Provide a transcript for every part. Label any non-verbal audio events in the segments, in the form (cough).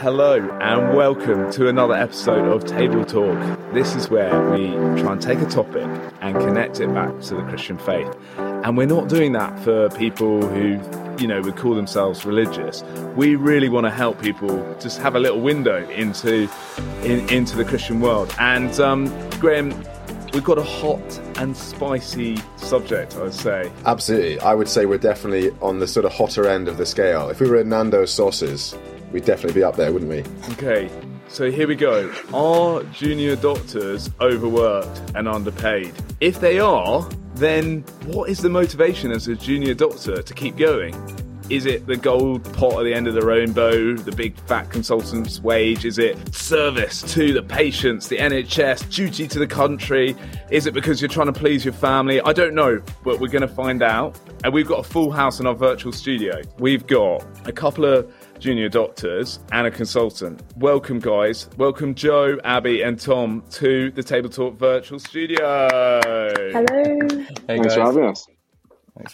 Hello, and welcome to another episode of Table Talk. This is where we try and take a topic and connect it back to the Christian faith. And we're not doing that for people who, you know, would call themselves religious. We really want to help people just have a little window into in, into the Christian world. And um, Graham, we've got a hot and spicy subject, I would say. Absolutely. I would say we're definitely on the sort of hotter end of the scale. If we were Nando's sauces, we'd definitely be up there, wouldn't we? Okay, so here we go. Are junior doctors overworked and underpaid? If they are, then what is the motivation as a junior doctor to keep going? Is it the gold pot at the end of the rainbow, the big fat consultant's wage? Is it service to the patients, the NHS, duty to the country? Is it because you're trying to please your family? I don't know, but we're going to find out. And we've got a full house in our virtual studio. We've got a couple of junior doctors and a consultant. Welcome, guys. Welcome, Joe, Abi, and Tom to the Table Talk virtual studio. Hello. Hey Thanks for having us.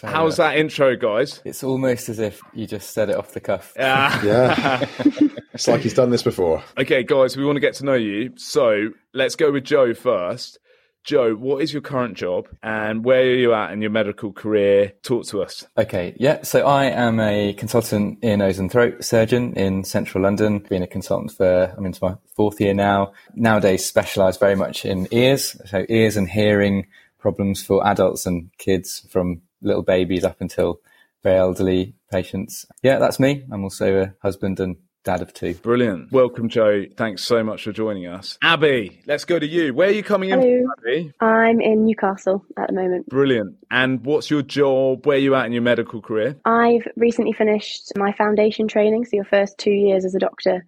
How's that intro, guys? It's almost as if you just said it off the cuff. Ah. Yeah. yeah. (laughs) it's like he's done this before. Okay, guys, we want to get to know you. So let's go with Joe first. Joe, what is your current job and where are you at in your medical career? Talk to us. Okay, yeah. So I am a consultant ear, nose and throat surgeon in central London. Been a consultant for, I'm into my fourth year now. Nowadays specialise very much in ears. So ears and hearing problems for adults and kids from little babies up until very elderly patients. Yeah, that's me. I'm also a husband and dad of two. Brilliant. Welcome, Joe. Thanks so much for joining us. Abi, let's go to you. Where are you coming Hello. in from, Abi? I'm in Newcastle at the moment. Brilliant. And what's your job? Where are you at in your medical career? I've recently finished my foundation training, so your first two years as a doctor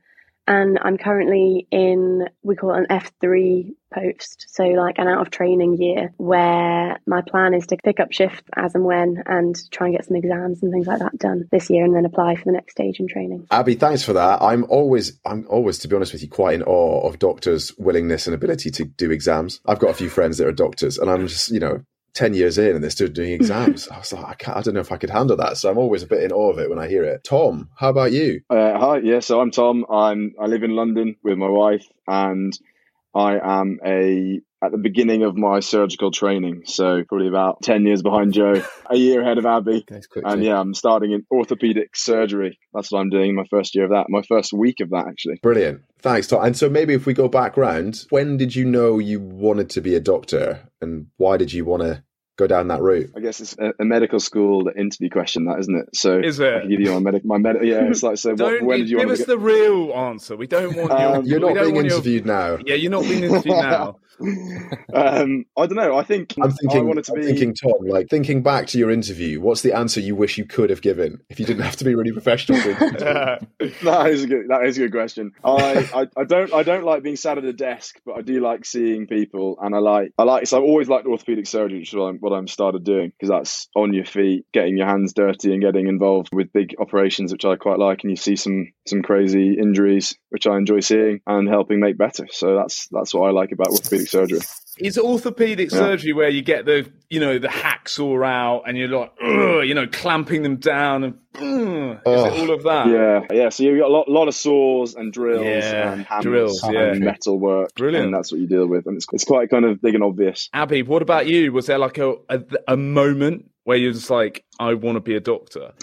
and I'm currently in we call it an F3 post, so like an out of training year where my plan is to pick up shift as and when and try and get some exams and things like that done this year and then apply for the next stage in training. Abi, thanks for that. I'm always I'm always to be honest with you quite in awe of doctors' willingness and ability to do exams. I've got a few friends that are doctors and I'm just, you know, 10 years in and they're still doing exams. I was like, I, I, don't know if I could handle that. So I'm always a bit in awe of it when I hear it. Tom, how about you? Uh, hi, yeah, so I'm Tom. I'm, I live in London with my wife and I am a at the beginning of my surgical training, so probably about ten years behind Joe, a year ahead of Abi, (laughs) and yeah, I'm starting in orthopedic surgery. That's what I'm doing. My first year of that, my first week of that, actually. Brilliant, thanks, Tom. And so maybe if we go back round, when did you know you wanted to be a doctor, and why did you want to go down that route? I guess it's a, a medical school interview question, that isn't it? So is it? give you my medic, my medic. Yeah, it's like so. (laughs) What, when did you give us the real answer? We don't want you. Um, you're not being interviewed your, now. Yeah, you're not being interviewed (laughs) now. Um, I don't know. I think I'm thinking. I wanted to I'm be thinking, Tom. Like thinking back to your interview, what's the answer you wish you could have given if you didn't have to be really professional? (laughs) (laughs) that is a good. That is a good question. I, I, I don't I don't like being sat at a desk, but I do like seeing people, and I like I like so I've always liked orthopedic surgery, which is what I'm, what I'm started doing because that's on your feet, getting your hands dirty, and getting involved with big operations, which I quite like, and you see some some crazy injuries, which I enjoy seeing, and helping make better. So that's that's what I like about orthopedic surgery. Is orthopedic yeah. surgery where you get the you know the hacksaw out and you're like you know clamping them down and all of that? Yeah, yeah. So you've got a lot, lot of saws and drills yeah. and hammers drills, and yeah. metal work. Brilliant. And that's what you deal with, and it's it's quite kind of big and obvious. Abi, what about you? Was there like a a, a moment where you're just like, I want to be a doctor?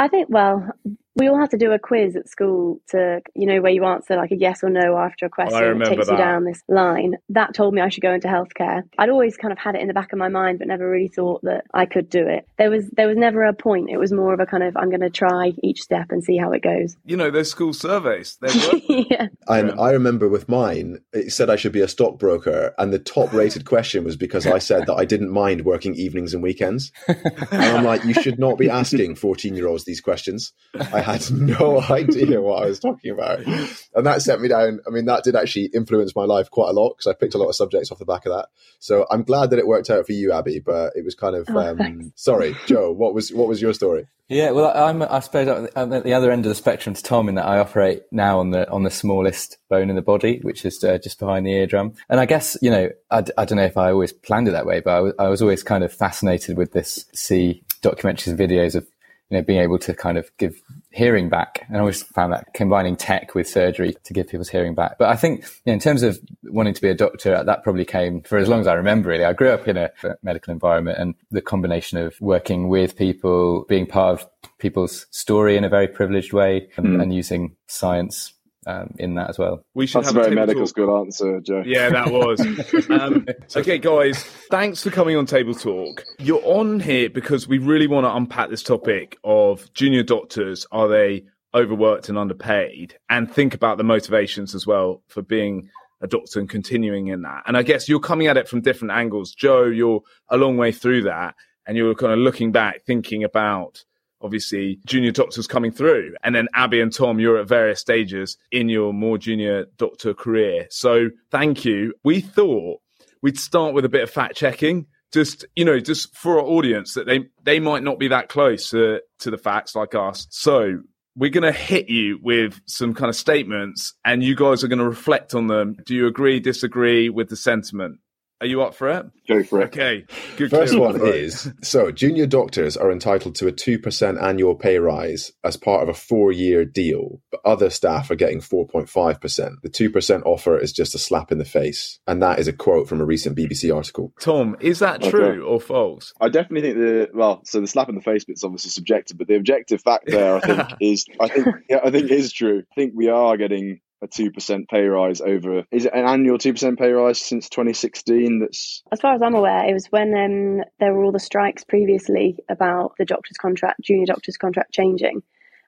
I think well, we all have to do a quiz at school to, you know, where you answer like a yes or no after a question. Oh, it takes that. you down this line. That told me I should go into healthcare. I'd always kind of had it in the back of my mind, but never really thought that I could do it. There was there was never a point. It was more of a kind of I'm going to try each step and see how it goes. You know, there's school surveys. (laughs) yeah. And I remember with mine, it said I should be a stockbroker, and the top rated question was because I said that I didn't mind working evenings and weekends. and I'm like, you should not be asking 14 year olds these questions. I had no (laughs) idea what I was talking about. And that set me down. I mean, that did actually influence my life quite a lot because I picked a lot of subjects off the back of that. So I'm glad that it worked out for you, Abi, but it was kind of, oh, um, sorry, Joe, what was, what was your story? Yeah, well, I'm, I suppose I'm at the other end of the spectrum to Tom in that I operate now on the on the smallest bone in the body, which is uh, just behind the eardrum. And I guess you know, I, I don't know if I always planned it that way, but I was, I was always kind of fascinated with this. See documentaries and videos of you know being able to kind of give hearing back. And I always found that combining tech with surgery to give people's hearing back. But I think you know, in terms of wanting to be a doctor, that probably came for as long as I remember, really. I grew up in a medical environment and the combination of working with people, being part of people's story in a very privileged way and, mm. and using science um, in that as well. We should That's have a very medical talk. school answer, Joe. Yeah, that was. (laughs) um, okay, guys, thanks for coming on Table Talk. You're on here because we really want to unpack this topic of junior doctors. Are they overworked and underpaid? And think about the motivations as well for being a doctor and continuing in that. And I guess you're coming at it from different angles. Joe, you're a long way through that and you're kind of looking back, thinking about obviously junior doctors coming through. And then Abi and Tom, you're at various stages in your more junior doctor career. So thank you. We thought we'd start with a bit of fact checking. Just you know, just for our audience that they they might not be that close to, to the facts like us. So we're going to hit you with some kind of statements, and you guys are going to reflect on them. Do you agree, disagree with the sentiment? Are you up for it? Go for it. Okay. Good First one is so junior doctors are entitled to a 2% annual pay rise as part of a four year deal, but other staff are getting 4.5%. The 2% offer is just a slap in the face. And that is a quote from a recent BBC article. Tom, is that true okay. or false? I definitely think the, well, so the slap in the face bit's obviously subjective, but the objective fact there, I think, (laughs) is, I think, yeah, I think is true. I think we are getting a 2% pay rise over is it an annual 2% pay rise since 2016 that's as far as i'm aware it was when um, there were all the strikes previously about the doctor's contract junior doctor's contract changing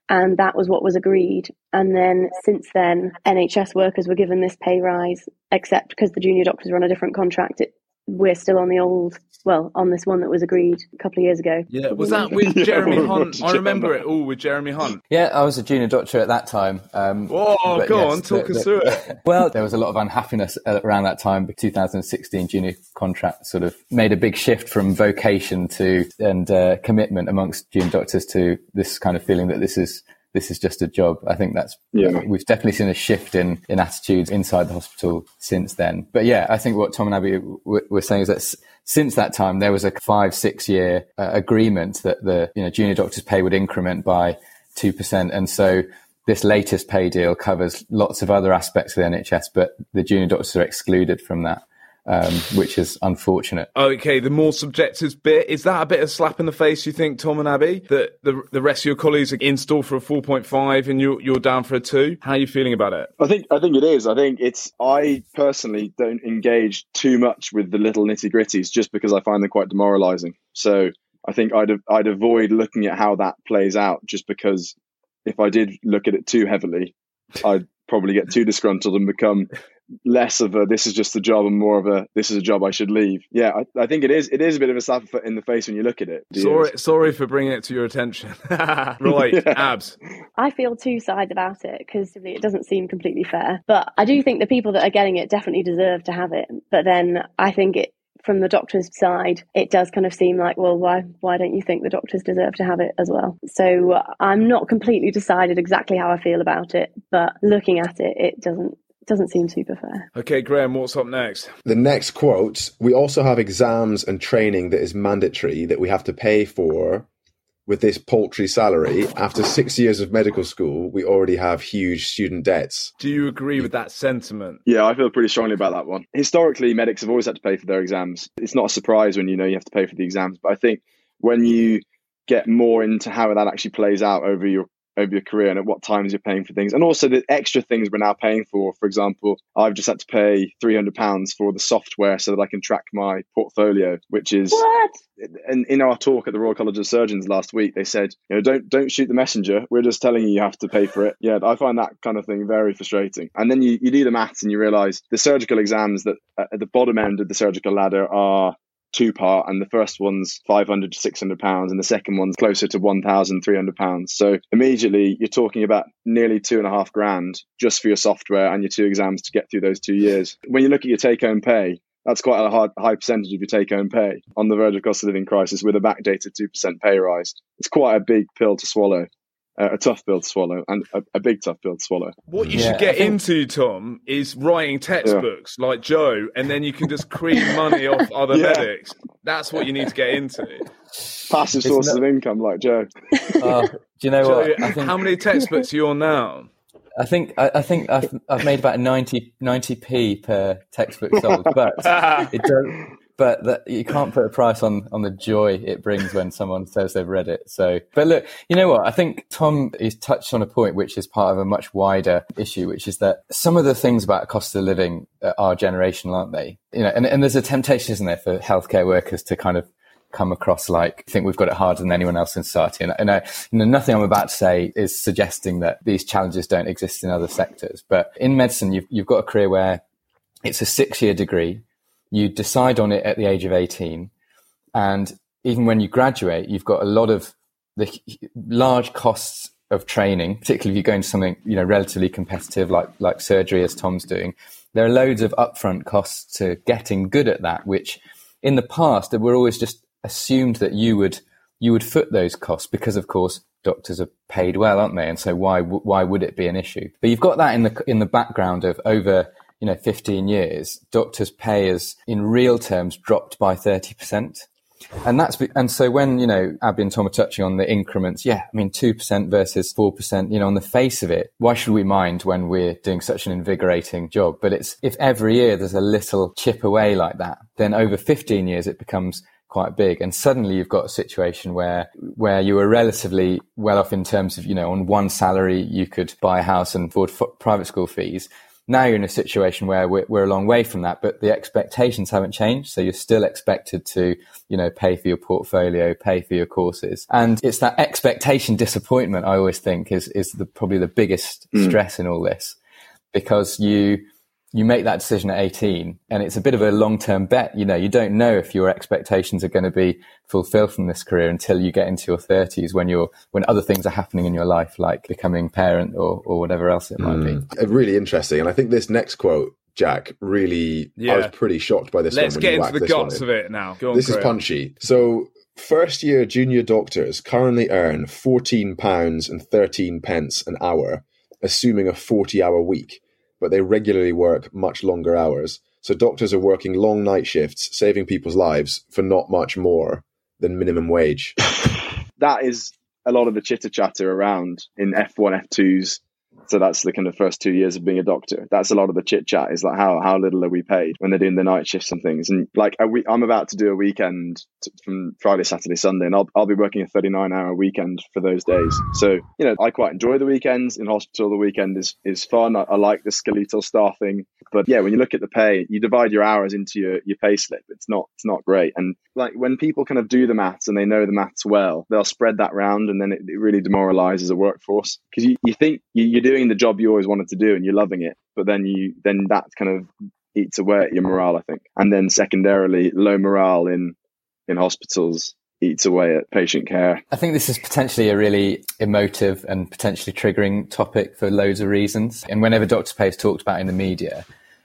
and that was what was agreed. And then since then nhs workers were given this pay rise except because the junior doctors were on a different contract. It, we're still on the old well, on this one that was agreed a couple of years ago. Yeah, was that with (laughs) Jeremy Hunt? I remember it all with Jeremy Hunt. Yeah, I was a junior doctor at that time. Um, oh, go yes, on, talk the, us the, through it. (laughs) Well, there was a lot of unhappiness around that time. 2016 junior contract sort of made a big shift from vocation to and uh, commitment amongst junior doctors to this kind of feeling that this is this is just a job. I think that's yeah. We've definitely seen a shift in in attitudes inside the hospital since then. But yeah, I think what Tom and Abi were saying is that since that time there was a five six year uh, agreement that the you know junior doctors' pay would increment by two percent, and so this latest pay deal covers lots of other aspects of the NHS, but the junior doctors are excluded from that um, which is unfortunate. Okay, the more subjective bit is that a bit of slap in the face? You think, Tom and Abi, that the the rest of your colleagues are in store for a four point five and you're you're down for a two? How are you feeling about it? I think I think it is. I think it's. I personally don't engage too much with the little nitty gritties just because I find them quite demoralising. So I think I'd I'd avoid looking at how that plays out just because if I did look at it too heavily, I'd probably get too disgruntled and become less of a this is just a job and more of a this is a job I should leave. Yeah, I, I think it is. It is a bit of a slap in the face when you look at it. Sorry, sorry for bringing it to your attention. (laughs) right, (laughs) yeah. abs. I feel two sides about it because it doesn't seem completely fair, but I do think the people that are getting it definitely deserve to have it. But then I think it from the doctor's side, it does kind of seem like, well, why why don't you think the doctors deserve to have it as well? So uh, I'm not completely decided exactly how I feel about it, but looking at it, it doesn't doesn't seem super fair. Okay, Graham, what's up next? The next quote we also have exams and training that is mandatory that we have to pay for with this paltry salary. After six years of medical school, we already have huge student debts. Do you agree with that sentiment? Yeah, I feel pretty strongly about that one. Historically, medics have always had to pay for their exams. It's not a surprise when you know you have to pay for the exams, but I think when you get more into how that actually plays out over your over your career and at what times you're paying for things. And also the extra things we're now paying for. For example, I've just had to pay £300 for the software so that I can track my portfolio, which is. What? And in our talk at the Royal College of Surgeons last week, they said, you know, don't don't shoot the messenger. We're just telling you you have to pay for it. Yeah, I find that kind of thing very frustrating. And then you, you do the maths and you realize the surgical exams that uh, at the bottom end of the surgical ladder are two part, and the first one's 500 to 600 pounds, and the second one's closer to 1,300 pounds. So immediately you're talking about nearly two and a half grand just for your software and your two exams to get through those two years. When you look at your take home pay, that's quite a hard, high percentage of your take home pay on the verge of cost of living crisis with a backdated 2% pay rise. It's quite a big pill to swallow a tough pill to swallow and a, a, big tough pill to swallow. What you yeah, should get think... into, Tom, is writing textbooks yeah. like Joe, and then you can just cream money off (laughs) other yeah. medics. That's what you need to get into. Passive sources not... of income like Joe. Uh, (laughs) Do you know So, what? I think, how many textbooks are you on now? I think I, I think I've, I've made about 90 p per textbook sold, but (laughs) it does. But that, you can't put a price on on the joy it brings when someone says they've read it. So, but look, you know what? I think Tom is touched on a point which is part of a much wider issue, which is that some of the things about cost of living uh, are generational, aren't they? You know, and, and there's a temptation, isn't there, for healthcare workers to kind of come across like think we've got it harder than anyone else in society. And, and I, nothing I'm about to say is suggesting that these challenges don't exist in other sectors. But in medicine, you've, you've got a career where it's a six year degree. You decide on it at the age of 18. And even when you graduate, you've got a lot of the large costs of training, particularly if you go into something, you know, relatively competitive like, like surgery as Tom's doing. There are loads of upfront costs to getting good at that, which in the past, were always just assumed that you would you would foot those costs because, of course, doctors are paid well, aren't they? And so why why would it be an issue? But you've got that in the in the background of over you know 15 years, doctors' pay has in real terms dropped by 30 percent. And that's and so when you know Abi and Tom are touching on the increments, yeah, I mean two percent versus four percent. You know, on the face of it, why should we mind when we're doing such an invigorating job? But it's if every year there's a little chip away like that, then over 15 years it becomes quite big. And suddenly you've got a situation where, where you were relatively well off in terms of, you know, on one salary, you could buy a house and afford f- private school fees. Now you're in a situation where we're, we're a long way from that, but the expectations haven't changed. So you're still expected to, you know, pay for your portfolio, pay for your courses. And it's that expectation disappointment I always think is, is the, probably the biggest mm. stress in all this because you, you make that decision at 18 and it's a bit of a long-term bet. You know, you don't know if your expectations are going to be fulfilled from this career until you get into your 30s when you're, when other things are happening in your life, like becoming parent or, or whatever else it might mm. be. Really interesting. And I think this next quote, Jack, really, yeah. I was pretty shocked by this Let's one. Let's get into the guts of it now. On, this is punchy. So first year junior doctors currently earn £14 and 13 pence an hour, assuming a 40 hour week but they regularly work much longer hours. So doctors are working long night shifts, saving people's lives for not much more than minimum wage. (laughs) that is a lot of the chitter chatter around in F1, F2s, so that's the kind of first two years of being a doctor. That's a lot of the chit chat is like how how little are we paid when they're doing the night shifts and things. And like I'm about to do a weekend from Friday, Saturday, Sunday, and I'll I'll be working a 39 hour weekend for those days. So you know I quite enjoy the weekends in hospital. The weekend is is fun. I, I like the skeletal staffing, but yeah, when you look at the pay, you divide your hours into your your pay slip. It's not it's not great. And like when people kind of do the maths and they know the maths well, they'll spread that round, and then it, it really demoralizes a workforce because you, you think you, you're doing the job you always wanted to do and you're loving it, but then you then that kind of eats away at your morale, I think. And then secondarily, low morale in in hospitals eats away at patient care. I think this is potentially a really emotive and potentially triggering topic for loads of reasons. And whenever Dr. Pay is talked about in the media,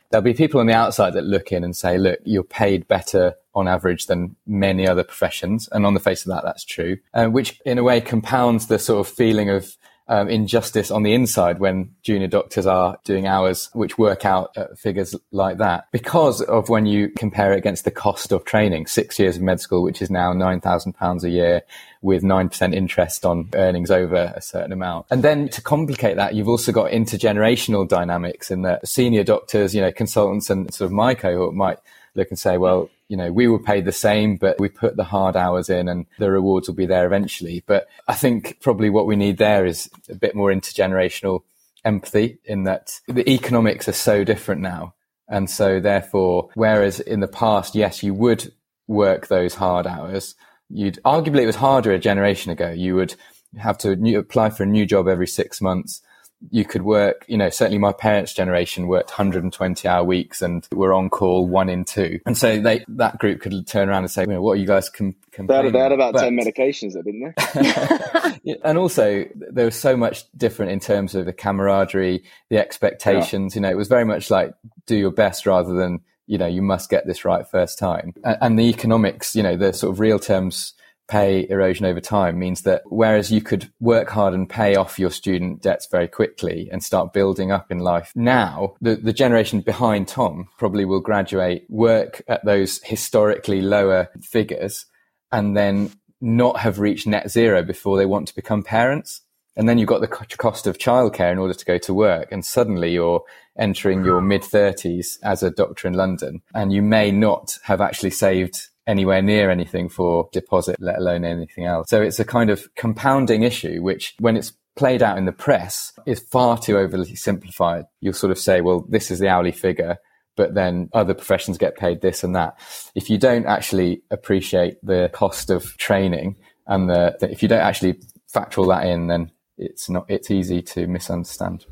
there'll be people on the outside that look in and say, look, you're paid better on average than many other professions. And on the face of that, that's true, uh, which in a way compounds the sort of feeling of um, injustice on the inside when junior doctors are doing hours which work out at figures like that. Because of when you compare it against the cost of training six years of med school which is now £9000 a year with 9% interest on earnings over a certain amount. And then to complicate that you've also got intergenerational dynamics in that senior doctors you know consultants and sort of my cohort might look and say well you know, we were paid the same, but we put the hard hours in and the rewards will be there eventually. But I think probably what we need there is a bit more intergenerational empathy in that the economics are so different now. And so therefore, whereas in the past, yes, you would work those hard hours, you'd arguably it was harder a generation ago. You would have to new, apply for a new job every six months you could work, you know, certainly my parents' generation worked 120 hour weeks and were on call one in two. And so they, that group could turn around and say, you know, what are you guys com- they, had, they had about but, 10 medications there, didn't they? (laughs) and also there was so much different in terms of the camaraderie, the expectations, yeah. you know, it was very much like do your best rather than, you know, you must get this right first time. And, and the economics, you know, the sort of real terms pay erosion over time means that whereas you could work hard and pay off your student debts very quickly and start building up in life, now the, the generation behind Tom probably will graduate, work at those historically lower figures, and then not have reached net zero before they want to become parents. And then you've got the cost of childcare in order to go to work. And suddenly you're entering your mid 30s as a doctor in London. And you may not have actually saved anywhere near anything for deposit, let alone anything else. So it's a kind of compounding issue, which when it's played out in the press is far too overly simplified. You'll sort of say, well, this is the hourly figure, but then other professions get paid this and that. If you don't actually appreciate the cost of training and the, if you don't actually factor all that in, then it's not, it's easy to misunderstand.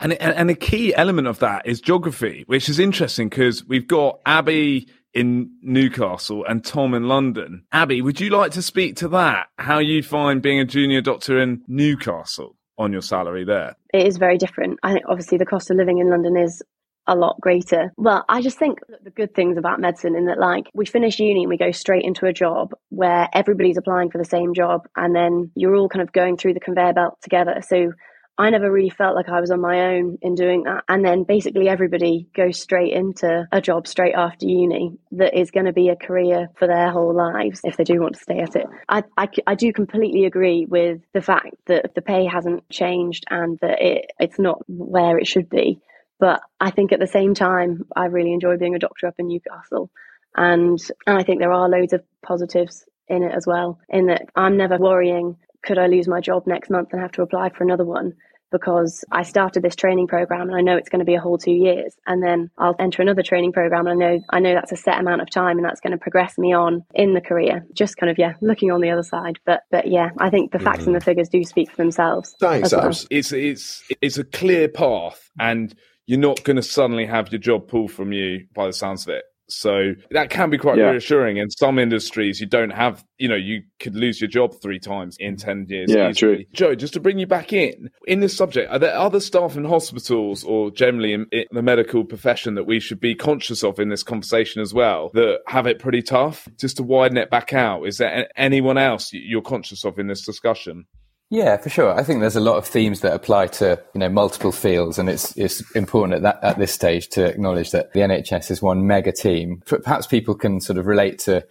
And, and a key element of that is geography, which is interesting because we've got Abi in Newcastle and Tom in London. Abi, would you like to speak to that? How you find being a junior doctor in Newcastle on your salary there? It is very different. I think obviously the cost of living in London is a lot greater. Well, I just think the good things about medicine in that like we finish uni and we go straight into a job where everybody's applying for the same job and then you're all kind of going through the conveyor belt together. So I never really felt like I was on my own in doing that. And then basically everybody goes straight into a job straight after uni that is going to be a career for their whole lives if they do want to stay at it. I, I, I do completely agree with the fact that the pay hasn't changed and that it, it's not where it should be. But I think at the same time, I really enjoy being a doctor up in Newcastle. And, and I think there are loads of positives in it as well, in that I'm never worrying, could I lose my job next month and have to apply for another one? Because I started this training program and I know it's going to be a whole two years and then I'll enter another training program and I know I know that's a set amount of time and that's going to progress me on in the career just kind of yeah looking on the other side but but yeah I think the facts mm-hmm. and the figures do speak for themselves thanks well. it's it's it's a clear path and you're not going to suddenly have your job pulled from you by the sounds of it so that can be quite yeah. reassuring. In some industries, you don't have, you know, you could lose your job three times in 10 years. Yeah, easily. true. Joe, just to bring you back in, in this subject, are there other staff in hospitals or generally in, in the medical profession that we should be conscious of in this conversation as well that have it pretty tough? Just to widen it back out, is there anyone else you're conscious of in this discussion? Yeah, for sure. I think there's a lot of themes that apply to you know multiple fields, and it's it's important at that at this stage to acknowledge that the NHS is one mega team. Perhaps people can sort of relate to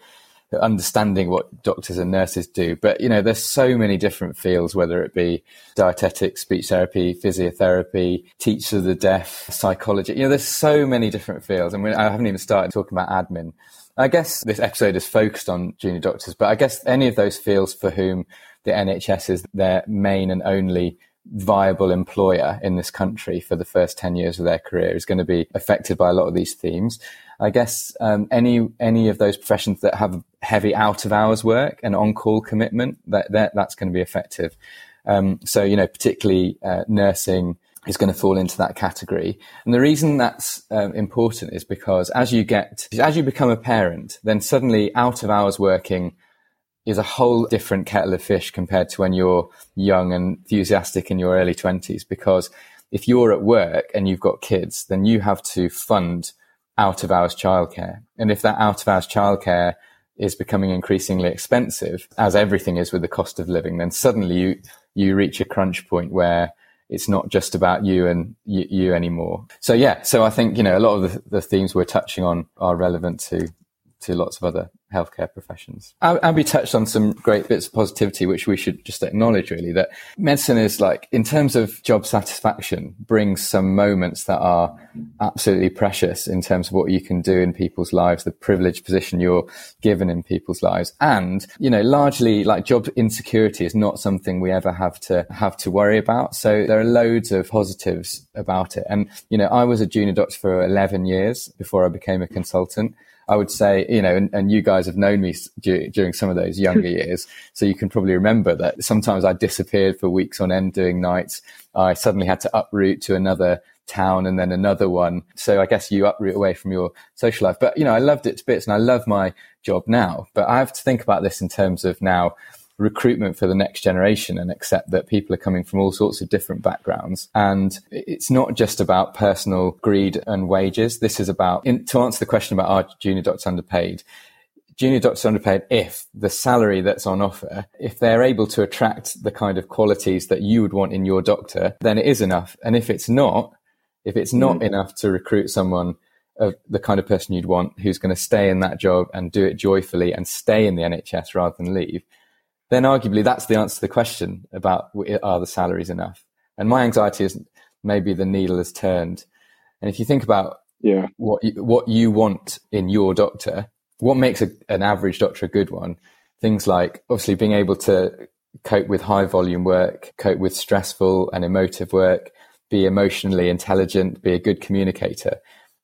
understanding what doctors and nurses do, but you know there's so many different fields, whether it be dietetics, speech therapy, physiotherapy, teachers of the deaf, psychology. You know, there's so many different fields, and I haven't even started talking about admin. I guess this episode is focused on junior doctors, but I guess any of those fields for whom the NHS is their main and only viable employer in this country for the first 10 years of their career is going to be affected by a lot of these themes. I guess um, any any of those professions that have heavy out of hours work and on call commitment that, that that's going to be effective. Um, so you know, particularly uh, nursing is going to fall into that category. And the reason that's um, important is because as you get as you become a parent, then suddenly out of hours working is a whole different kettle of fish compared to when you're young and enthusiastic in your early 20s. Because if you're at work and you've got kids, then you have to fund out of hours childcare. And if that out of hours childcare is becoming increasingly expensive, as everything is with the cost of living, then suddenly you, you reach a crunch point where it's not just about you and you, you anymore. So yeah, so I think, you know, a lot of the, the themes we're touching on are relevant to, to lots of other healthcare professions. Abi touched on some great bits of positivity, which we should just acknowledge really that medicine is like, in terms of job satisfaction, brings some moments that are absolutely precious in terms of what you can do in people's lives, the privileged position you're given in people's lives. And, you know, largely like job insecurity is not something we ever have to have to worry about. So there are loads of positives about it. And, you know, I was a junior doctor for 11 years before I became a consultant. I would say, you know, and, and you guys have known me d- during some of those younger (laughs) years. So you can probably remember that sometimes I disappeared for weeks on end doing nights. I suddenly had to uproot to another town and then another one. So I guess you uproot away from your social life. But, you know, I loved it to bits and I love my job now. But I have to think about this in terms of now recruitment for the next generation and accept that people are coming from all sorts of different backgrounds. And it's not just about personal greed and wages. This is about, in, to answer the question about are junior doctors underpaid, junior doctors underpaid if the salary that's on offer, if they're able to attract the kind of qualities that you would want in your doctor, then it is enough. And if it's not, if it's not mm. enough to recruit someone of the kind of person you'd want who's going to stay in that job and do it joyfully and stay in the NHS rather than leave, then arguably that's the answer to the question about are the salaries enough? And my anxiety is maybe the needle has turned. And if you think about yeah. what you, what you want in your doctor, what makes a, an average doctor a good one? Things like obviously being able to cope with high volume work, cope with stressful and emotive work, be emotionally intelligent, be a good communicator.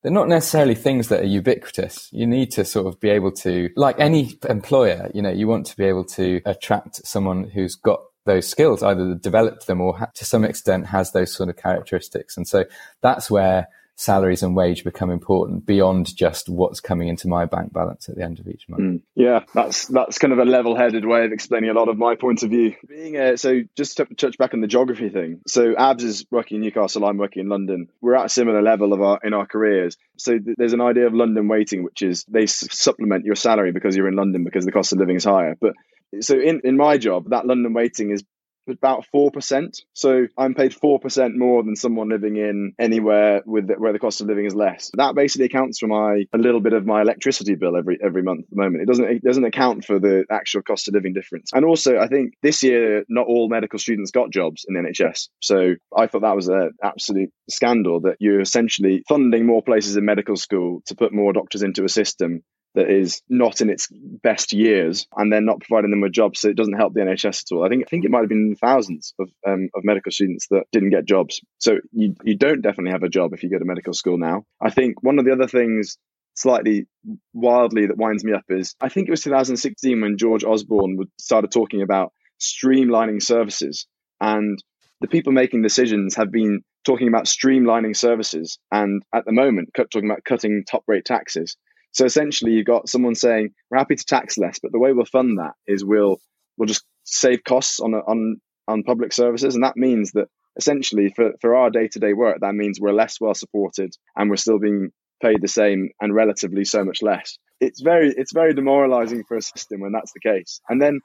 They're not necessarily things that are ubiquitous. You need to sort of be able to, like any employer, you know, you want to be able to attract someone who's got those skills, either developed them or to some extent has those sort of characteristics. And so that's where salaries and wage become important beyond just what's coming into my bank balance at the end of each month. Mm. Yeah, that's that's kind of a level-headed way of explaining a lot of my point of view. Being a, so just to touch back on the geography thing. So Abs is working in Newcastle, I'm working in London. We're at a similar level of our in our careers. So th- there's an idea of London weighting, which is they supplement your salary because you're in London because the cost of living is higher. But so in, in my job, that London weighting is about 4%. So I'm paid 4% more than someone living in anywhere with where the cost of living is less. That basically accounts for my a little bit of my electricity bill every every month at the moment. It doesn't it doesn't account for the actual cost of living difference. And also I think this year not all medical students got jobs in the NHS. So I thought that was an absolute scandal that you're essentially funding more places in medical school to put more doctors into a system that is not in its best years and they're not providing them with jobs so it doesn't help the NHS at all. I think I think it might have been thousands of um, of medical students that didn't get jobs. So you you don't definitely have a job if you go to medical school now. I think one of the other things slightly wildly that winds me up is I think it was 2016 when George Osborne started talking about streamlining services and the people making decisions have been talking about streamlining services and at the moment talking about cutting top rate taxes so essentially, you've got someone saying, "We're happy to tax less, but the way we'll fund that is we'll we'll just save costs on on on public services, and that means that essentially for for our day to day work, that means we're less well supported and we're still being paid the same and relatively so much less. It's very it's very demoralizing for a system when that's the case. And then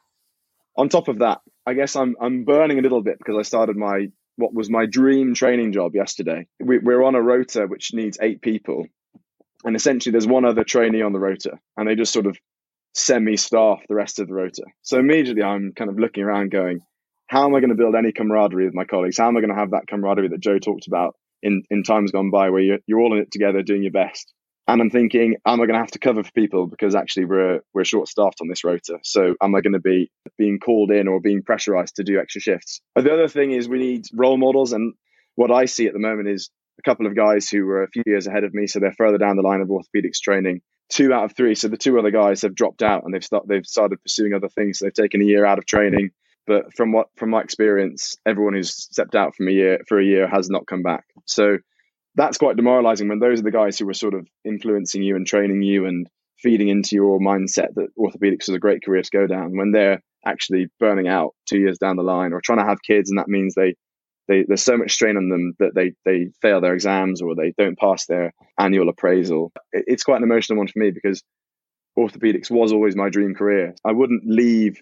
on top of that, I guess I'm I'm burning a little bit because I started my what was my dream training job yesterday. We, we're on a rota which needs eight people, and essentially, there's one other trainee on the rota and they just sort of semi staff the rest of the rota So immediately, I'm kind of looking around going, how am I going to build any camaraderie with my colleagues? How am I going to have that camaraderie that Joe talked about in, in times gone by where you're, you're all in it together doing your best? And I'm thinking, am I going to have to cover for people because actually we're we're short staffed on this rota So am I going to be being called in or being pressurized to do extra shifts? But the other thing is we need role models, and what I see at the moment is a couple of guys who were a few years ahead of me, so they're further down the line of orthopedics training. Two out of three, so the two other guys have dropped out and they've start, they've started pursuing other things. So they've taken a year out of training. But from what from my experience, everyone who's stepped out from a year for a year has not come back. So that's quite demoralizing when those are the guys who were sort of influencing you and training you and feeding into your mindset that orthopedics is a great career to go down when they're actually burning out two years down the line or trying to have kids and that means they they, there's so much strain on them that they they fail their exams or they don't pass their annual appraisal. It, it's quite an emotional one for me because orthopedics was always my dream career. I wouldn't leave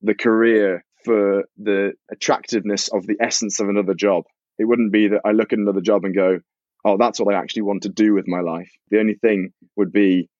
the career for the attractiveness of the essence of another job. It wouldn't be that I look at another job and go, oh, that's what I actually want to do with my life. The only thing would be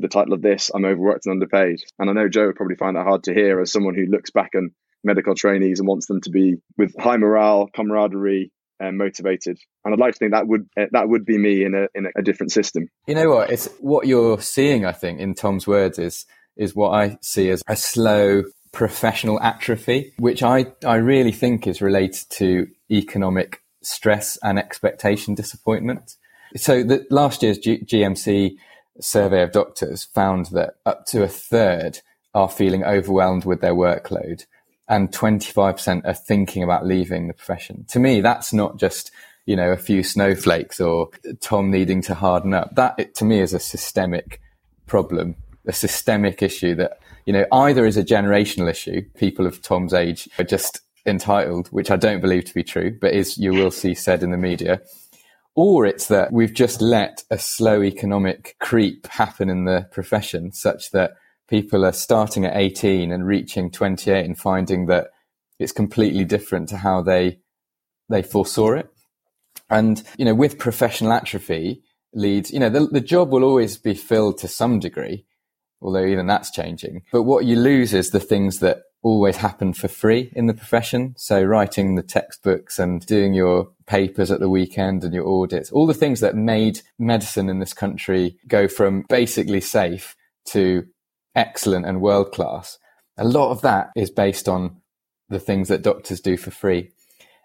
the title of this, I'm overworked and underpaid. And I know Joe would probably find that hard to hear as someone who looks back and medical trainees and wants them to be with high morale, camaraderie, and motivated. And I'd like to think that would uh, that would be me in a in a different system. You know what? It's what you're seeing. I think in Tom's words is is what I see as a slow professional atrophy, which I I really think is related to economic stress and expectation disappointment. So the last year's G- GMC survey of doctors found that up to a third are feeling overwhelmed with their workload and 25% are thinking about leaving the profession. To me, that's not just, you know, a few snowflakes or Tom needing to harden up. That, to me, is a systemic problem, a systemic issue that, you know, either is a generational issue. People of Tom's age are just entitled, which I don't believe to be true, but is, you will see said in the media. Or it's that we've just let a slow economic creep happen in the profession such that people are starting at 18 and reaching 28 and finding that it's completely different to how they they foresaw it. And you know, with professional atrophy leads, you know, the, the job will always be filled to some degree, although even that's changing. But what you lose is the things that always happen for free in the profession. So writing the textbooks and doing your papers at the weekend and your audits, all the things that made medicine in this country go from basically safe to excellent and world class. A lot of that is based on the things that doctors do for free.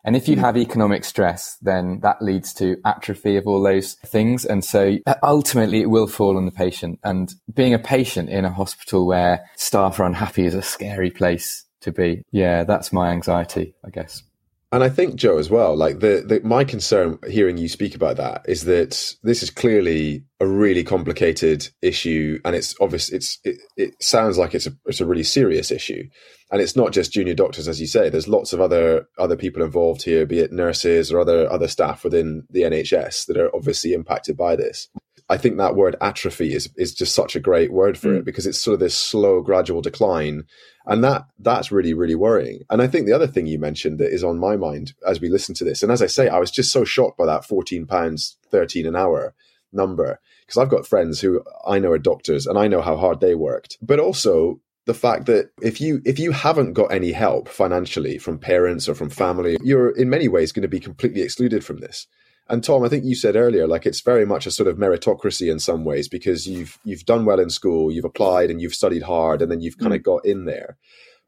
And if you have economic stress, then that leads to atrophy of all those things. And so uh, ultimately it will fall on the patient. And being a patient in a hospital where staff are unhappy is a scary place to be. Yeah, that's my anxiety, I guess. And I think Joe as well. Like the, the my concern hearing you speak about that is that this is clearly a really complicated issue, and it's obvious. It's it, it sounds like it's a it's a really serious issue, and it's not just junior doctors, as you say. There's lots of other other people involved here, be it nurses or other other staff within the NHS that are obviously impacted by this. I think that word atrophy is is just such a great word for mm. it because it's sort of this slow, gradual decline. And that that's really really worrying. And i think the other thing you mentioned that is on my mind as we listen to this and as i say i was just so shocked by that 14 pounds 13 an hour number because i've got friends who i know are doctors and i know how hard they worked. But also the fact that if you if you haven't got any help financially from parents or from family you're in many ways going to be completely excluded from this and Tom, I think you said earlier, like it's very much a sort of meritocracy in some ways because you've you've done well in school, you've applied and you've studied hard, and then you've kind mm. of got in there.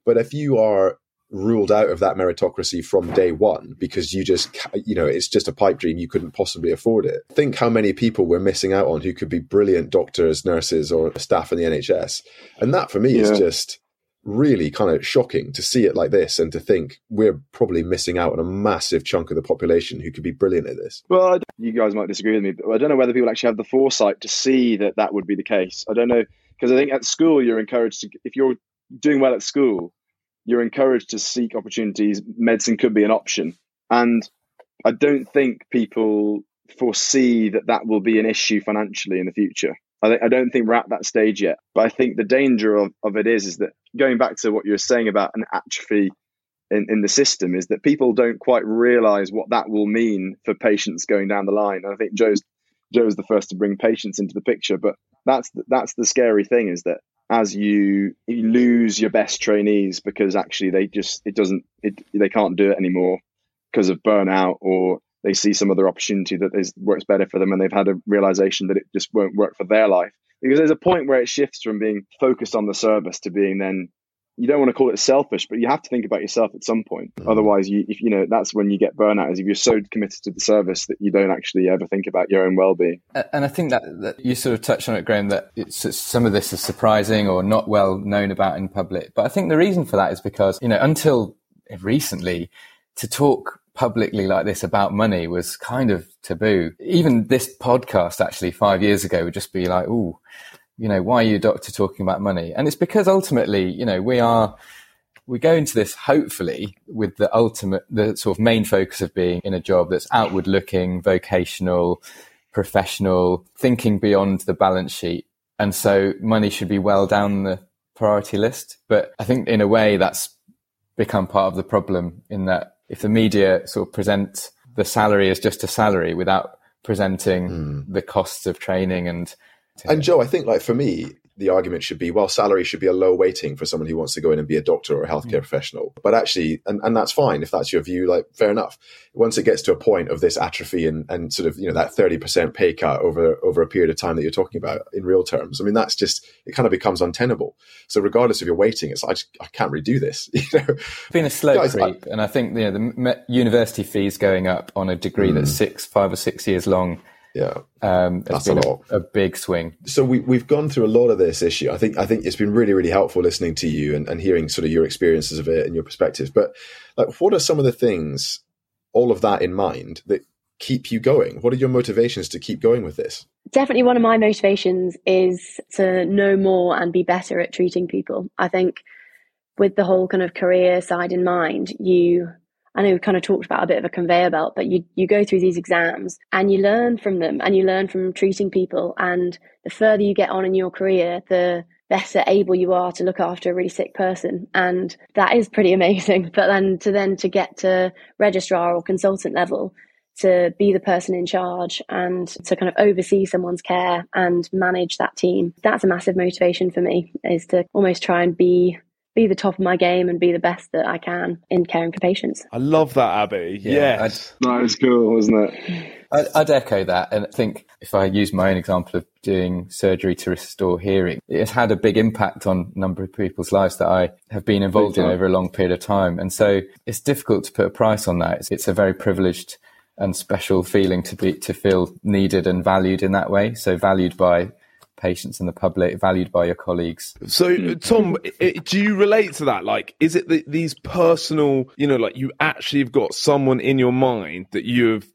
But if you are ruled out of that meritocracy from day one because you just you know it's just a pipe dream you couldn't possibly afford it think how many people we're missing out on who could be brilliant doctors nurses or staff in the nhs and that for me yeah. is just really kind of shocking to see it like this and to think we're probably missing out on a massive chunk of the population who could be brilliant at this. Well, you guys might disagree with me, but I don't know whether people actually have the foresight to see that that would be the case. I don't know because I think at school you're encouraged to if you're doing well at school, you're encouraged to seek opportunities. Medicine could be an option, and I don't think people foresee that that will be an issue financially in the future. I, I don't think we're at that stage yet. But I think the danger of, of it is is that going back to what you were saying about an atrophy in, in the system is that people don't quite realize what that will mean for patients going down the line. And I think Joe's Joe's the first to bring patients into the picture, but that's the, that's the scary thing is that as you, you lose your best trainees because actually they just it doesn't it, they can't do it anymore because of burnout or they see some other opportunity that is, works better for them and they've had a realization that it just won't work for their life. Because there's a point where it shifts from being focused on the service to being then you don't want to call it selfish but you have to think about yourself at some point. Mm-hmm. otherwise you if you know that's when you get burnout is if you're so committed to the service that you don't actually ever think about your own well-being. And i think that, that you sort of touched on it graham that some of this is surprising or not well known about in public. But i think the reason for that is because you know until recently to talk publicly like this about money was kind of taboo. Even this podcast, actually, five years ago, would just be like, "Oh, you know, why are you, doctor, talking about money?" And it's because ultimately, you know, we are we go into this hopefully with the ultimate, the sort of main focus of being in a job that's outward looking, vocational, professional, thinking beyond the balance sheet. And so money should be well down the priority list. But I think in a way that's become part of the problem in that if the media sort of present the salary as just a salary without presenting mm. the costs of training and and Joe, I think like for me, the argument should be, well, salary should be a low weighting for someone who wants to go in and be a doctor or a healthcare mm. professional. But actually, and, and that's fine if that's your view, like fair enough. Once it gets to a point of this atrophy and, and sort of, you know, that 30% pay cut over, over a period of time that you're talking about in real terms, I mean, that's just, it kind of becomes untenable. So regardless of your weighting, it's, I just, I can't redo this, (laughs) you know. Been a slow Guys, creep. I, and I think, you know, the university fees going up on a degree mm. that's six, five or six years long yeah, um, that's a lot. A, a, big swing. So we we've gone through a lot of this issue. I think I think it's been really really helpful listening to you and, and hearing sort of your experiences of it and your perspectives. But like, what are some of the things, all of that in mind, that keep you going? What are your motivations to keep going with this? Definitely, one of my motivations is to know more and be better at treating people. I think with the whole kind of career side in mind, you I know we've kind of talked about a bit of a conveyor belt, but you you go through these exams and you learn from them and you learn from treating people. And the further you get on in your career, the better able you are to look after a really sick person. And that is pretty (laughs) amazing. But then to then to get to registrar or consultant level, to be the person in charge and to kind of oversee someone's care and manage that team. That's a massive motivation for me is to almost try and be be the top of my game and be the best that I can in caring for patients. I love that, Abi. Yeah, yes. That is cool, wasn't it? I'd, I'd echo that. And I think if I use my own example of doing surgery to restore hearing, it's had a big impact on a number of people's lives that I have been involved in over a long period of time. And so it's difficult to put a price on that. It's, it's a very privileged and special feeling to be to feel needed and valued in that way. So valued by patients and the public, valued by your colleagues. So, hmm. Tom, i- do you relate to that? Like, is it the, these personal, you know, like you actually have got someone in your mind that you have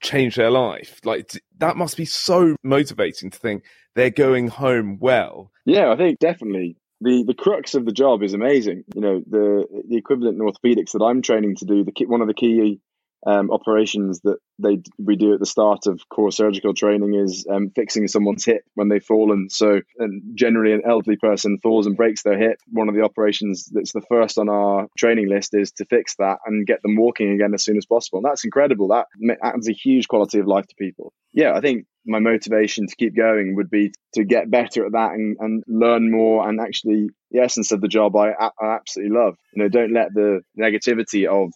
changed their life? Like, that must be so motivating to think they're going home well. Yeah, I think definitely the the crux of the job is amazing. You know, the the equivalent in orthopedics that I'm training to do. The key, one of the key um, operations that they we do at the start of core surgical training is um, fixing someone's hip when they've fallen. So, generally, an elderly person falls and breaks their hip. One of the operations that's the first on our training list is to fix that and get them walking again as soon as possible. And that's incredible. That adds a huge quality of life to people. Yeah, I think my motivation to keep going would be to get better at that and, and learn more and actually the essence of the job I, I absolutely love. You know, don't let the negativity of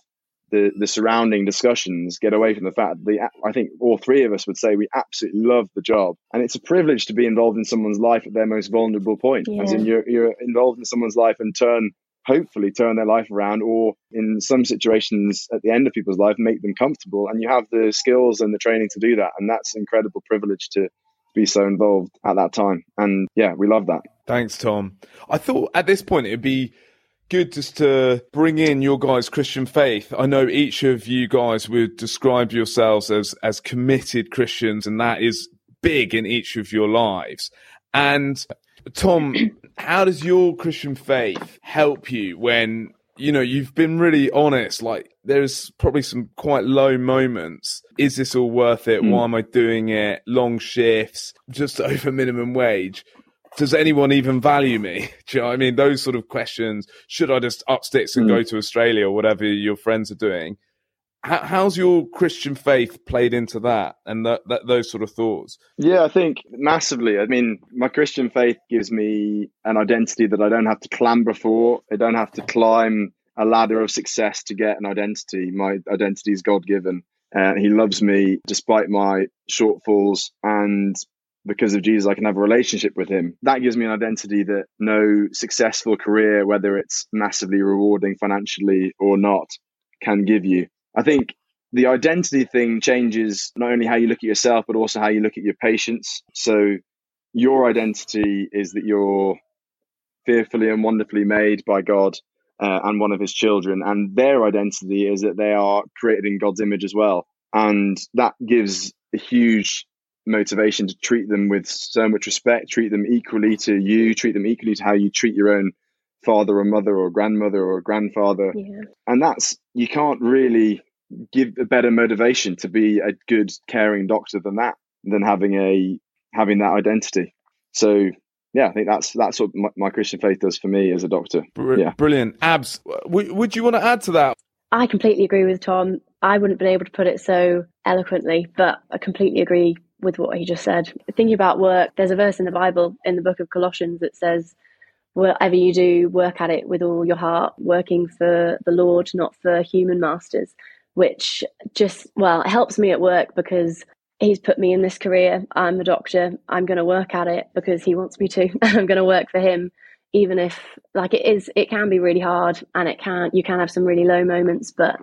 the the surrounding discussions get away from the fact that the I think all three of us would say we absolutely love the job, and it's a privilege to be involved in someone's life at their most vulnerable point. Yeah. As in, you're you're involved in someone's life and turn hopefully turn their life around, or in some situations at the end of people's life make them comfortable, and you have the skills and the training to do that, and that's an incredible privilege to be so involved at that time. And yeah, we love that. Thanks, Tom. I thought at this point it'd be good just to bring in your guys' Christian faith. I know each of you guys would describe yourselves as as committed Christians, and that is big in each of your lives. And Tom, (clears throat) how does your Christian faith help you when you know you've been really honest? Like there's probably some quite low moments. Is this all worth it? Hmm. Why am I doing it? Long shifts, just (laughs) over minimum wage does anyone even value me? (laughs) Do you know what I mean? Those sort of questions. Should I just up sticks and go to Australia or whatever your friends are doing? How, how's your Christian faith played into that and that, that those sort of thoughts? Yeah, I think massively. I mean, my Christian faith gives me an identity that I don't have to clamber for. I don't have to climb a ladder of success to get an identity. My identity is God given. Uh, he loves me despite my shortfalls. And because of Jesus, I can have a relationship with him. That gives me an identity that no successful career, whether it's massively rewarding financially or not, can give you. I think the identity thing changes not only how you look at yourself, but also how you look at your patients. So your identity is that you're fearfully and wonderfully made by God uh, and one of his children. And their identity is that they are created in God's image as well. And that gives a huge motivation to treat them with so much respect, treat them equally to you, treat them equally to how you treat your own father or mother or grandmother or grandfather. Yeah. And that's, you can't really give a better motivation to be a good caring doctor than that, than having a, having that identity. So yeah, I think that's that's what my, my Christian faith does for me as a doctor. Br- Yeah. Brilliant. Abs, w- would you want to add to that? I completely agree with Tom. I wouldn't have been able to put it so eloquently, but I completely agree with what he just said. Thinking about work, there's a verse in the Bible in the book of Colossians that says, Whatever you do, work at it with all your heart, working for the Lord, not for human masters, which just, well, it helps me at work because he's put me in this career. I'm a doctor. I'm going to work at it because he wants me to. (laughs) I'm going to work for him even if like it is it can be really hard and it can you can have some really low moments but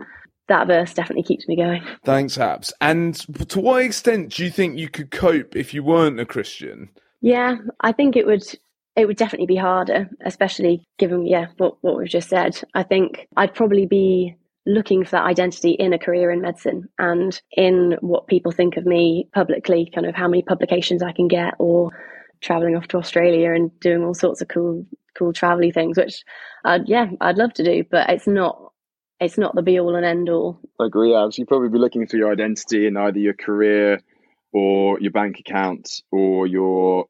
that verse definitely keeps me going Thanks, Abs. And to what extent do you think you could cope if you weren't a Christian? yeah i think it would it would definitely be harder especially given yeah what, what we've just said i think i'd probably be looking for that identity in a career in medicine and in what people think of me publicly kind of how many publications i can get or traveling off to australia and doing all sorts of cool cool travelly things which uh, yeah i'd love to do but it's not it's not the be all and end all I agree, Abs. You'd probably be looking for your identity in either your career or your bank account or your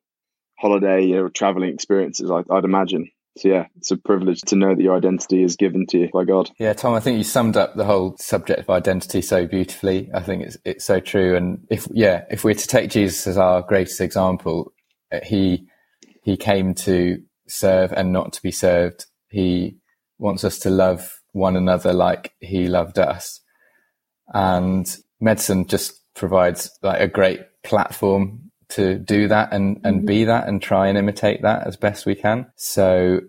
holiday or traveling experiences, I, I'd imagine. So, yeah, it's a privilege to know that your identity is given to you by God. Yeah, Tom, I think you summed up the whole subject of identity so beautifully. I think it's it's so true. And if yeah, if we're to take Jesus as our greatest example, uh, he he came to serve and not to be served. He wants us to love one another like he loved us. And medicine just provides like a great platform to do that and, and mm-hmm. be that and try and imitate that as best we can. So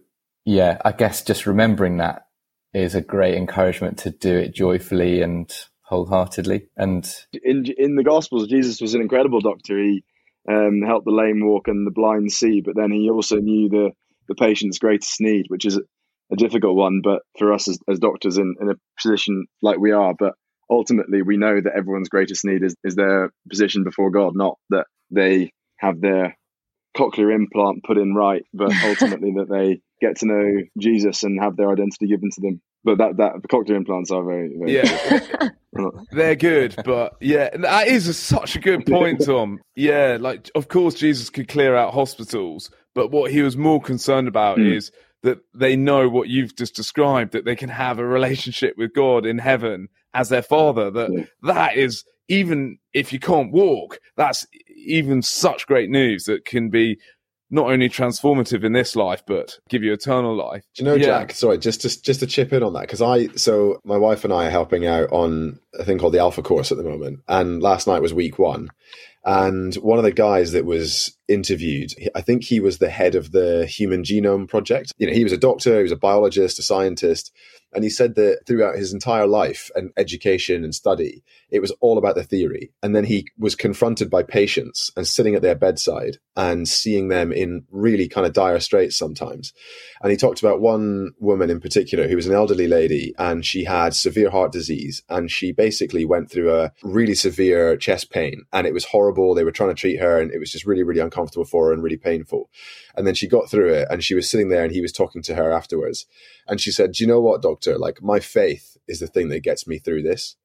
yeah, I guess just remembering that is a great encouragement to do it joyfully and wholeheartedly. And in in the Gospels, Jesus was an incredible doctor. He um, helped the lame walk and the blind see, but then he also knew the the patient's greatest need, which is a difficult one. But for us as, as doctors in, in a position like we are, but ultimately we know that everyone's greatest need is, is their position before God, not that they have their cochlear implant put in right, but (laughs) ultimately that they get to know Jesus and have their identity given to them. But that that the cochlear implants are very, very yeah. (laughs) They're good, but yeah, that is a, such a good point, Tom. Yeah, like of course Jesus could clear out hospitals, but what he was more concerned about mm. is that they know what you've just described that they can have a relationship with God in heaven as their father that yeah. that is even if you can't walk that's even such great news that can be not only transformative in this life but give you eternal life. Do you know, yeah. Jack? Sorry, just to just to chip in on that because I so my wife and I are helping out on a thing called the Alpha course at the moment, and last night was week one, and one of the guys that was interviewed, I think he was the head of the Human Genome Project. You know, he was a doctor, he was a biologist, a scientist, and he said that throughout his entire life and education and study, it was all about the theory. And then he was confronted by patients and sitting at their bedside and seeing them in really kind of dire straits sometimes. And he talked about one woman in particular who was an elderly lady and she had severe heart disease. And she basically went through a really severe chest pain and it was horrible. They were trying to treat her and it was just really, really uncomfortable for her and really painful. And then she got through it and she was sitting there and he was talking to her afterwards. And she said, Do you know what, doctor? Like, my faith is the thing that gets me through this.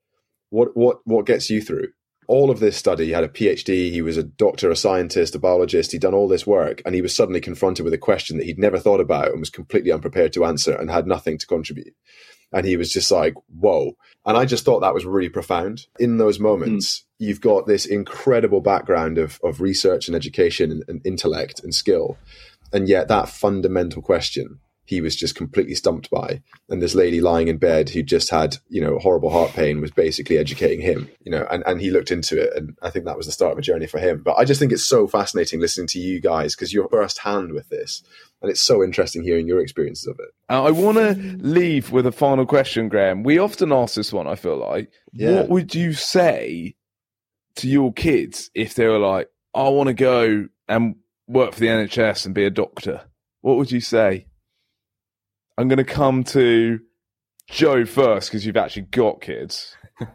What, what, what gets you through? All of this study, he had a PhD, he was a doctor, a scientist, a biologist, he'd done all this work, and he was suddenly confronted with a question that he'd never thought about and was completely unprepared to answer and had nothing to contribute. And he was just like, whoa. And I just thought that was really profound. In those moments, mm. You've got this incredible background of, of research and education and, and intellect and skill. And yet, that fundamental question he was just completely stumped by. And this lady lying in bed who just had, you know, horrible heart pain was basically educating him, you know, and, and he looked into it. And I think that was the start of a journey for him. But I just think it's so fascinating listening to you guys because you're first hand with this. And it's so interesting hearing your experiences of it. Uh, I want to leave with a final question, Graham. We often ask this one, I feel like. Yeah. What would you say to your kids if they were like, I want to go and work for the NHS and be a doctor? What would you say? I'm going to come to Joe first because you've actually got kids. (laughs)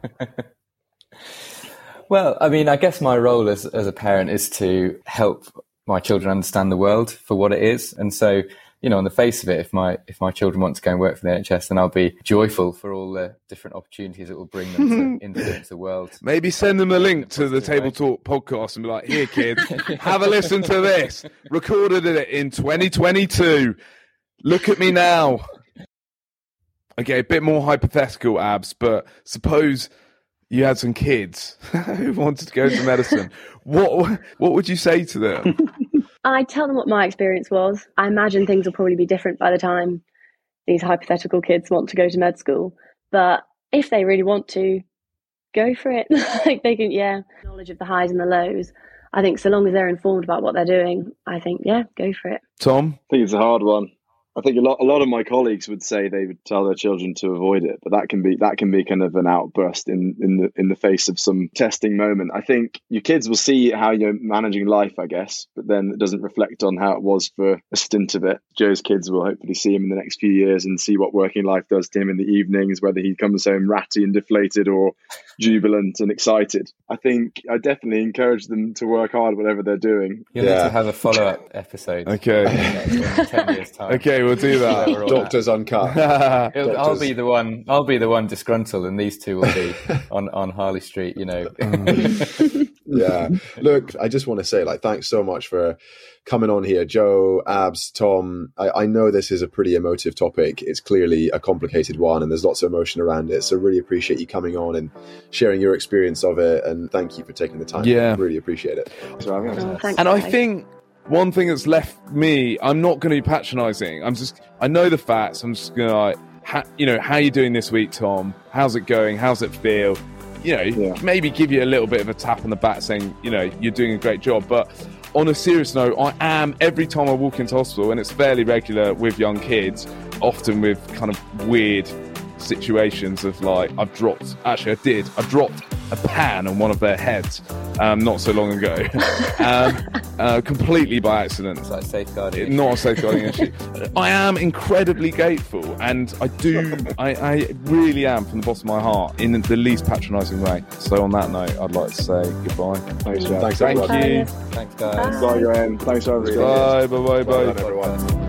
well, I mean, I guess my role as as a parent is to help my children understand the world for what it is, and so you know, on the face of it, if my if my children want to go and work for the NHS, then I'll be joyful for all the different opportunities it will bring them to (laughs) influence the world. Maybe send them a link to the Table Talk podcast and be like, "Here, kids, (laughs) have a listen to this. Recorded it in 2022. Look at me now. Okay, a bit more hypothetical, abs, but suppose you had some kids (laughs) who wanted to go into medicine. what what would you say to them? I tell them what my experience was. I imagine things will probably be different by the time these hypothetical kids want to go to med school. But if they really want to, go for it. (laughs) like they can, yeah, knowledge of the highs and the lows. I think so long as they're informed about what they're doing, I think, yeah, go for it. Tom? I think it's a hard one. I think a lot a lot of my colleagues would say they would tell their children to avoid it, but that can be that can be kind of an outburst in in the in the face of some testing moment. I think your kids will see how you're managing life, I guess, but then it doesn't reflect on how it was for a stint of it. Joe's kids will hopefully see him in the next few years and see what working life does to him in the evenings, whether he comes home ratty and deflated or (laughs) jubilant and excited. I think I definitely encourage them to work hard whatever they're doing. You'll yeah. need to have a follow up episode. Okay. (laughs) okay we'll do that. Doctors uncut. (laughs) Doctors. I'll be the one. I'll be the one disgruntled, and these two will be (laughs) on on Harley Street. You know. (laughs) yeah. Look, I just want to say, like, thanks so much for coming on here, Joe, Abs, Tom. I, I, know this is a pretty emotive topic. It's clearly a complicated one, and there's lots of emotion around it. So, really appreciate you coming on and sharing your experience of it. And thank you for taking the time. Yeah, really appreciate it. Oh, and I think one thing that's left me, I'm not going to be patronising. I'm just, I know the facts. I'm just going to like, ha, you know, how you doing this week, Tom? How's it going? How's it feel? You know, Yeah. maybe give you a little bit of a tap on the back, saying, you know, you're doing a great job. But on a serious note, I am every time I walk into hospital, and it's fairly regular with young kids, often with kind of weird situations of like I've dropped. Actually, I did. I dropped a pan on one of their heads um, not so long ago, (laughs) um, uh, completely by accident. It's like safeguarding. It- Not a safeguarding issue. (laughs) I am incredibly grateful, and I do. (laughs) I, I really am from the bottom of my heart in the least patronising way. So on that note, I'd like to say goodbye. Thanks, Jack. Thanks, Thank everyone. you. Thanks, guys. Bye, Graham. Thanks for having us. Bye. Bye. Bye. Well Bye. done, everyone.